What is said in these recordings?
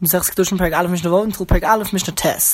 Mishnah.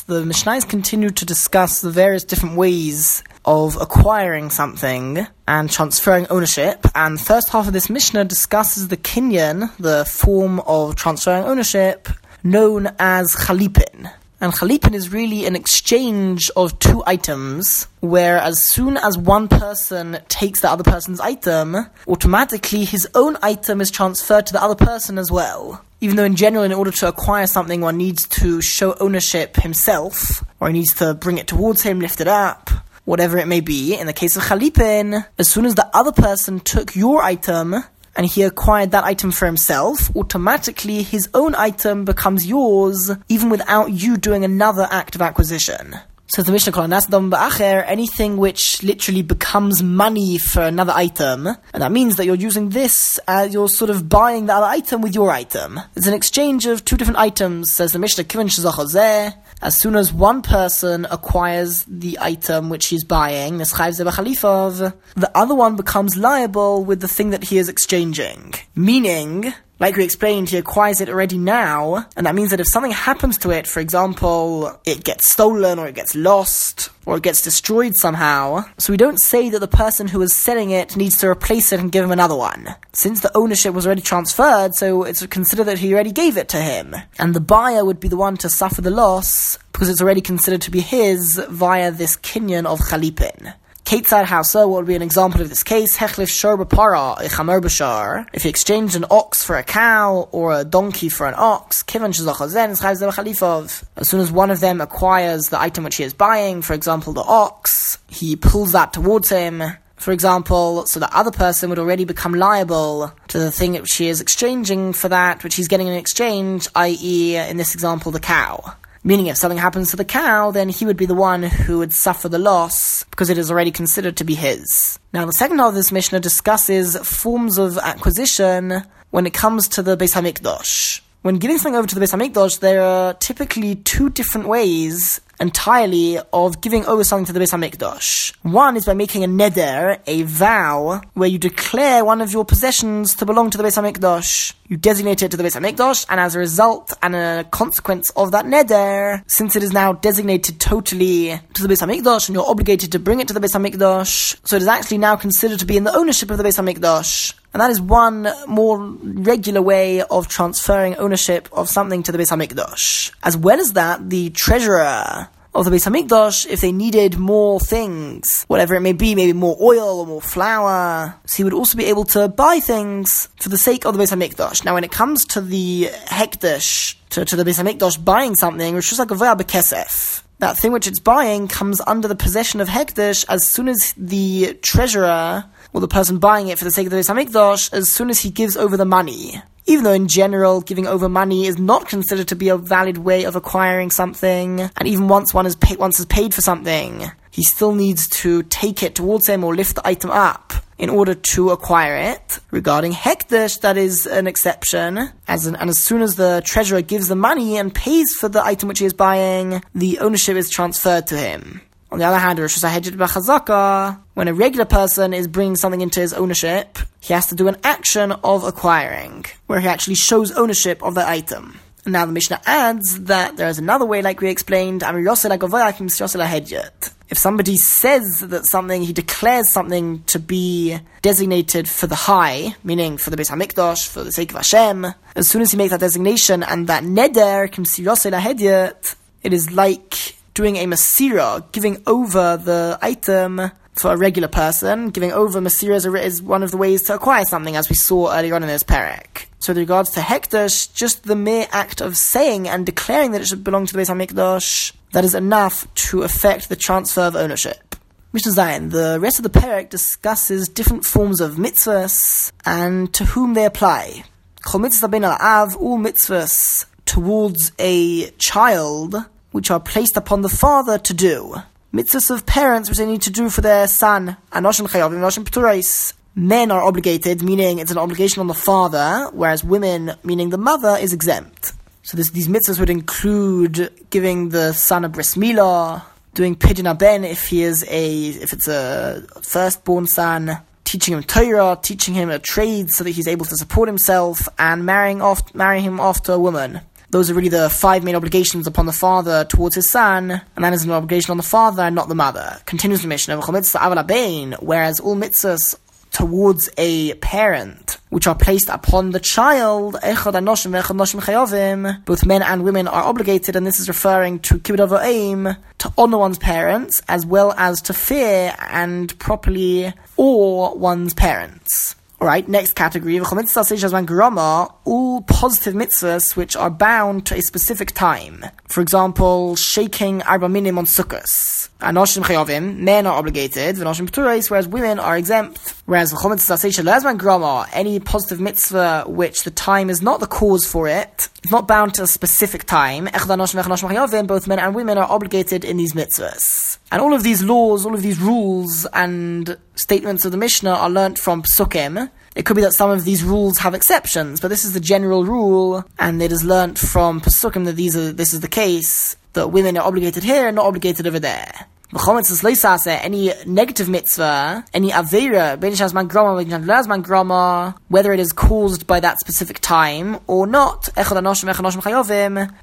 The Mishnahs continue to discuss the various different ways of acquiring something and transferring ownership. And the first half of this Mishnah discusses the kinyan, the form of transferring ownership, known as chalipin. And chalipin is really an exchange of two items, where as soon as one person takes the other person's item, automatically his own item is transferred to the other person as well even though in general, in order to acquire something, one needs to show ownership himself, or he needs to bring it towards him, lift it up, whatever it may be. In the case of Chalipin, as soon as the other person took your item, and he acquired that item for himself, automatically his own item becomes yours, even without you doing another act of acquisition. So the Mishnah ba'acher, anything which literally becomes money for another item, and that means that you're using this as you're sort of buying the other item with your item. It's an exchange of two different items, says the Mishnah Kivin as soon as one person acquires the item which he's buying, the other one becomes liable with the thing that he is exchanging. Meaning, like we explained, he acquires it already now, and that means that if something happens to it, for example, it gets stolen or it gets lost or it gets destroyed somehow, so we don't say that the person who is selling it needs to replace it and give him another one. Since the ownership was already transferred, so it's considered that he already gave it to him. And the buyer would be the one to suffer the loss because it's already considered to be his via this kinyan of chalipin. Ketzad Hausa would be an example of this case. Hechlif Shor Para, Chamer Bashar. If he exchanged an ox for a cow or a donkey for an ox, Kivan Shazachazen As soon as one of them acquires the item which he is buying, for example the ox, he pulls that towards him. For example, so the other person would already become liable to the thing which he is exchanging for that which he's getting in exchange, i.e., in this example, the cow. Meaning, if something happens to the cow, then he would be the one who would suffer the loss because it is already considered to be his. Now, the second half of this Mishnah discusses forms of acquisition when it comes to the Beis Hamikdash. When giving something over to the Beis Hamikdash, there are typically two different ways entirely of giving over something to the Beis Hamikdash. One is by making a neder, a vow, where you declare one of your possessions to belong to the Beis Hamikdash. You designate it to the Beis Hamikdash, and as a result and a consequence of that neder, since it is now designated totally to the Beis Hamikdash, and you're obligated to bring it to the Beis Hamikdash, so it is actually now considered to be in the ownership of the Beis Hamikdash. And that is one more regular way of transferring ownership of something to the Beis Hamikdash. As well as that, the treasurer of the Beis Hamikdash, if they needed more things, whatever it may be, maybe more oil or more flour, so he would also be able to buy things for the sake of the Beis Hamikdash. Now, when it comes to the Hekdesh, to, to the Beis Hamikdash buying something, which is like a Bekesef, that thing which it's buying comes under the possession of Hekdesh as soon as the treasurer or the person buying it for the sake of the Hamikdash, as soon as he gives over the money. Even though in general giving over money is not considered to be a valid way of acquiring something, and even once one is paid, once is paid for something, he still needs to take it towards him or lift the item up in order to acquire it. Regarding Hekdesh, that is an exception, as an, and as soon as the treasurer gives the money and pays for the item which he is buying, the ownership is transferred to him. On the other hand, when a regular person is bringing something into his ownership, he has to do an action of acquiring, where he actually shows ownership of the item. Now the Mishnah adds that there is another way, like we explained, if somebody says that something, he declares something to be designated for the high, meaning for the Beis Hamikdash, for the sake of Hashem, as soon as he makes that designation and that neder, it is like doing a masira, giving over the item for a regular person. Giving over masira is, is one of the ways to acquire something, as we saw earlier on in this parak. So, with regards to Hekdesh, just the mere act of saying and declaring that it should belong to the Beis Hamikdash, that is enough to affect the transfer of ownership. Mishnah Zayin, the rest of the parak discusses different forms of mitzvahs and to whom they apply. Kol mitzvah all mitzvahs towards a child which are placed upon the father to do. Mitzvahs of parents which they need to do for their son. Men are obligated, meaning it's an obligation on the father, whereas women, meaning the mother, is exempt. So this, these mitzvahs would include giving the son a bris milah, doing pidyon aben if he is a if it's a firstborn son, teaching him Torah, teaching him a trade so that he's able to support himself, and marrying off marrying him off to a woman. Those are really the five main obligations upon the father towards his son, and that is an obligation on the father and not the mother. Continues the mission of Mishnah, whereas all mitzvahs towards a parent, which are placed upon the child, both men and women are obligated, and this is referring to kibbud aim, to honor one's parents, as well as to fear and properly awe one's parents. Alright, next category, all positive mitzvahs which are bound to a specific time. For example, shaking arba minim on. Anoshim chayovim, men are obligated, whereas women are exempt. Whereas grama, any positive mitzvah which the time is not the cause for it, it's not bound to a specific time. Both men and women are obligated in these mitzvahs. And all of these laws, all of these rules and statements of the Mishnah are learnt from psukim. It could be that some of these rules have exceptions, but this is the general rule, and it is learnt from psukim that these are, this is the case, that women are obligated here and not obligated over there any negative mitzvah, any avera, whether it is caused by that specific time or not,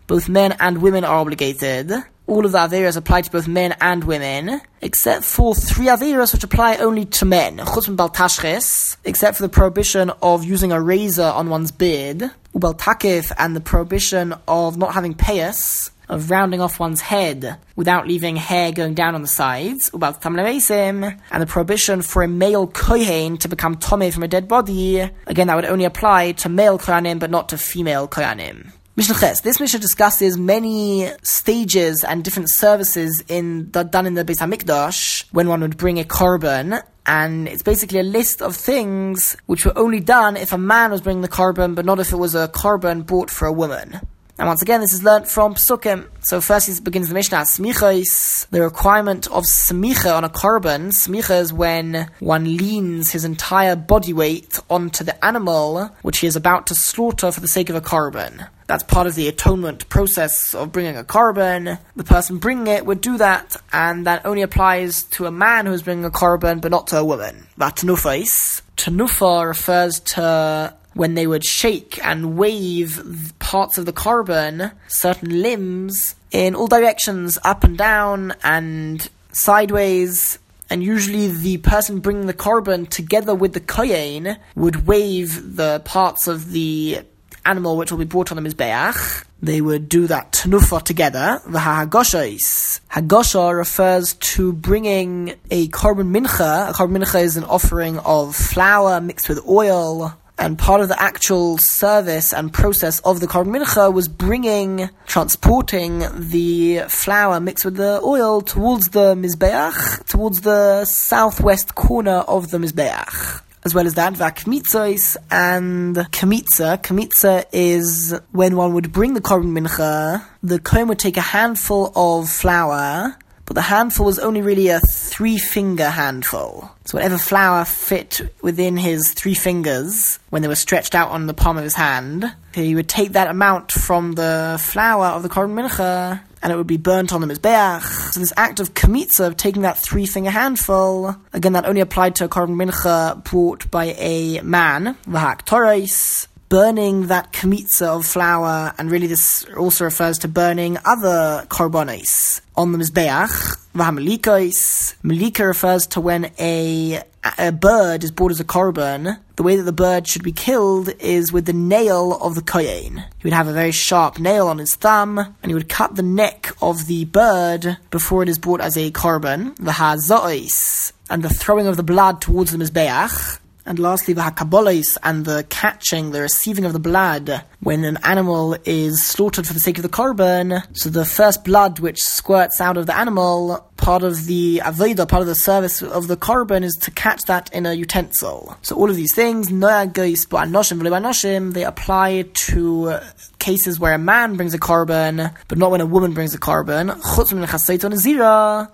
both men and women are obligated. All of the averas apply to both men and women, except for three averas which apply only to men. Except for the prohibition of using a razor on one's beard, and the prohibition of not having payas of rounding off one's head without leaving hair going down on the sides, about tamlevesim, and the prohibition for a male kohen to become tome from a dead body, again that would only apply to male kohanim but not to female kohanim. This Mishnah discusses many stages and different services in the, done in the Beis Hamikdash when one would bring a korban, and it's basically a list of things which were only done if a man was bringing the korban, but not if it was a korban bought for a woman. And once again, this is learnt from Psukim. So first he begins the Mishnah, Smicha is the requirement of Smicha on a korban. Smicha is when one leans his entire body weight onto the animal which he is about to slaughter for the sake of a korban. That's part of the atonement process of bringing a korban. The person bringing it would do that, and that only applies to a man who is bringing a korban, but not to a woman. Vatnufais. Tanufa refers to when they would shake and wave parts of the korban, certain limbs, in all directions, up and down and sideways. And usually the person bringing the korban together with the kohen would wave the parts of the animal which will be brought on the Mizbeach. They would do that tenufa together. The hagoshais. Hagosha refers to bringing a korban mincha. A korban mincha is an offering of flour mixed with oil and part of the actual service and process of the korban mincha was bringing, transporting the flour mixed with the oil towards the mizbeach, towards the southwest corner of the mizbeach. As well as that, vakmitzos and kamitza. Kamitza is when one would bring the korban mincha, the kohen would take a handful of flour, but the handful was only really a three finger handful. So whatever flour fit within his three fingers when they were stretched out on the palm of his hand, he would take that amount from the flour of the korban mincha and it would be burnt on the mizbeach. So this act of kamitza, of taking that three finger handful, again that only applied to a korban mincha brought by a man, v'hak torais, burning that kamitza of flour, and really this also refers to burning other korbanos on the Mizbeach. Vahamalikois. Malika refers to when a, a bird is brought as a korban. The way that the bird should be killed is with the nail of the kohen. He would have a very sharp nail on his thumb, and he would cut the neck of the bird before it is brought as a korban. Vahazois. And the throwing of the blood towards the Mizbeach. And lastly, the hakabolis and the catching, the receiving of the blood when an animal is slaughtered for the sake of the korban. So the first blood which squirts out of the animal, part of the avodah, part of the service of the korban is to catch that in a utensil. So all of these things, they apply to cases where a man brings a korban, but not when a woman brings a korban.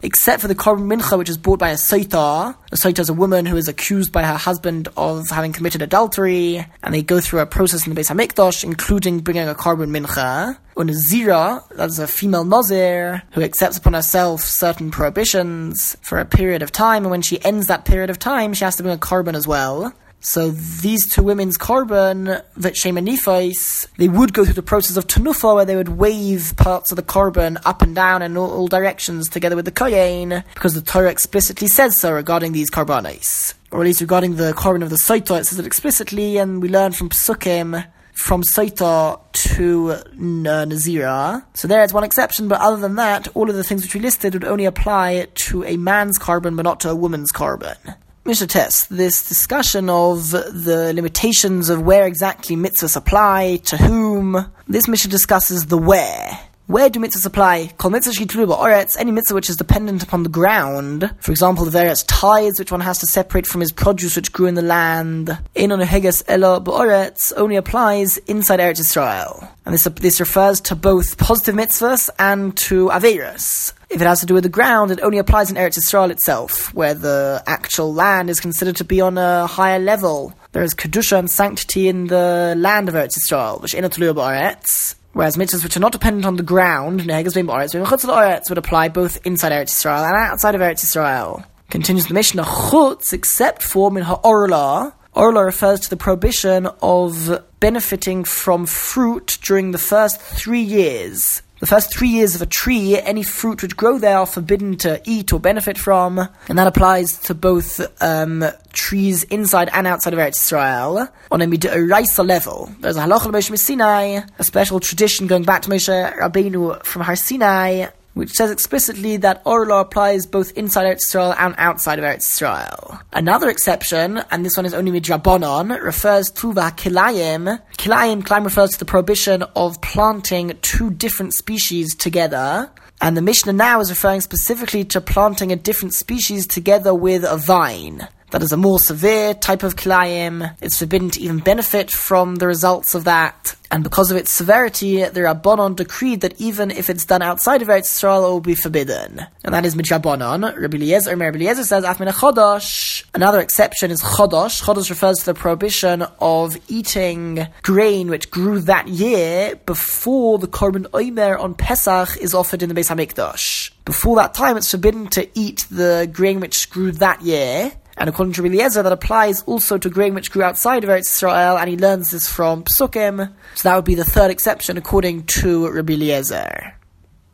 Except for the korban mincha, which is brought by a saita. A saita is a woman who is accused by her husband of having committed adultery, and they go through a process in the Beis Hamikdash, including bringing a korban mincha. And a zira, that's a female nazir, who accepts upon herself certain prohibitions for a period of time, and when she ends that period of time, she has to bring a korban as well. So these two women's korban, Vetshem and Nephis, they would go through the process of Tanufa where they would wave parts of the korban up and down in all, all directions together with the Kohen, because the Torah explicitly says so regarding these korbanos. Or at least regarding the korban of the Saita, it says it explicitly, and we learn from Psukim from Saita to Nazira. So there is one exception, but other than that, all of the things which we listed would only apply to a man's korban, but not to a woman's korban. Mishnah Tes, this discussion of the limitations of where exactly mitzvahs apply, to whom, this Mishnah discusses the where. Where do mitzvahs apply? Kol mitzvah or it's any mitzvah which is dependent upon the ground. For example, the various tithes which one has to separate from his produce which grew in the land. In on heges ela ba'oretz only applies inside Eretz Israel. And this, this refers to both positive mitzvahs and to averas. If it has to do with the ground, it only applies in Eretz Israel itself, where the actual land is considered to be on a higher level. There is kedusha and sanctity in the land of Eretz Israel, which in Eretz. Whereas mitzvahs which are not dependent on the ground, would apply both inside Eretz Israel and outside of Eretz Israel. Continues the Mishnah, chutz, except for min ha'orla. Orla refers to the prohibition of benefiting from fruit during the first three years the first three years of a tree, any fruit which grow there are forbidden to eat or benefit from, and that applies to both um, trees inside and outside of Eretz Israel on a midoraisa level. There's a halacha Moshe Sinai, a special tradition going back to Moshe Rabbeinu from Har Sinai, which says explicitly that Orla applies both inside Eretz Israel and outside of Eretz Israel. Another exception, and this one is only midrabanon, refers to the kilayim. Kilayim, kilayim refers to the prohibition of planting two different species together. And the Mishnah now is referring specifically to planting a different species together with a vine that is a more severe type of kilayim. It's forbidden to even benefit from the results of that. And because of its severity, the Rabbanon decreed that even if it's done outside of Eretz Yisrael, it will be forbidden. And that is Midrabanon. Rabbi Eliezer, Rabbi Eliezer says, Afmin chodosh. Another exception is chodosh. Chodosh refers to the prohibition of eating grain which grew that year before the Korban Omer on Pesach is offered in the Beis HaMikdash. Before that time, it's forbidden to eat the grain which grew that year. And according to Eliezer, that applies also to grain which grew outside of Eretz Israel, and he learns this from Psukim. So that would be the third exception according to Rabbi Eliezer.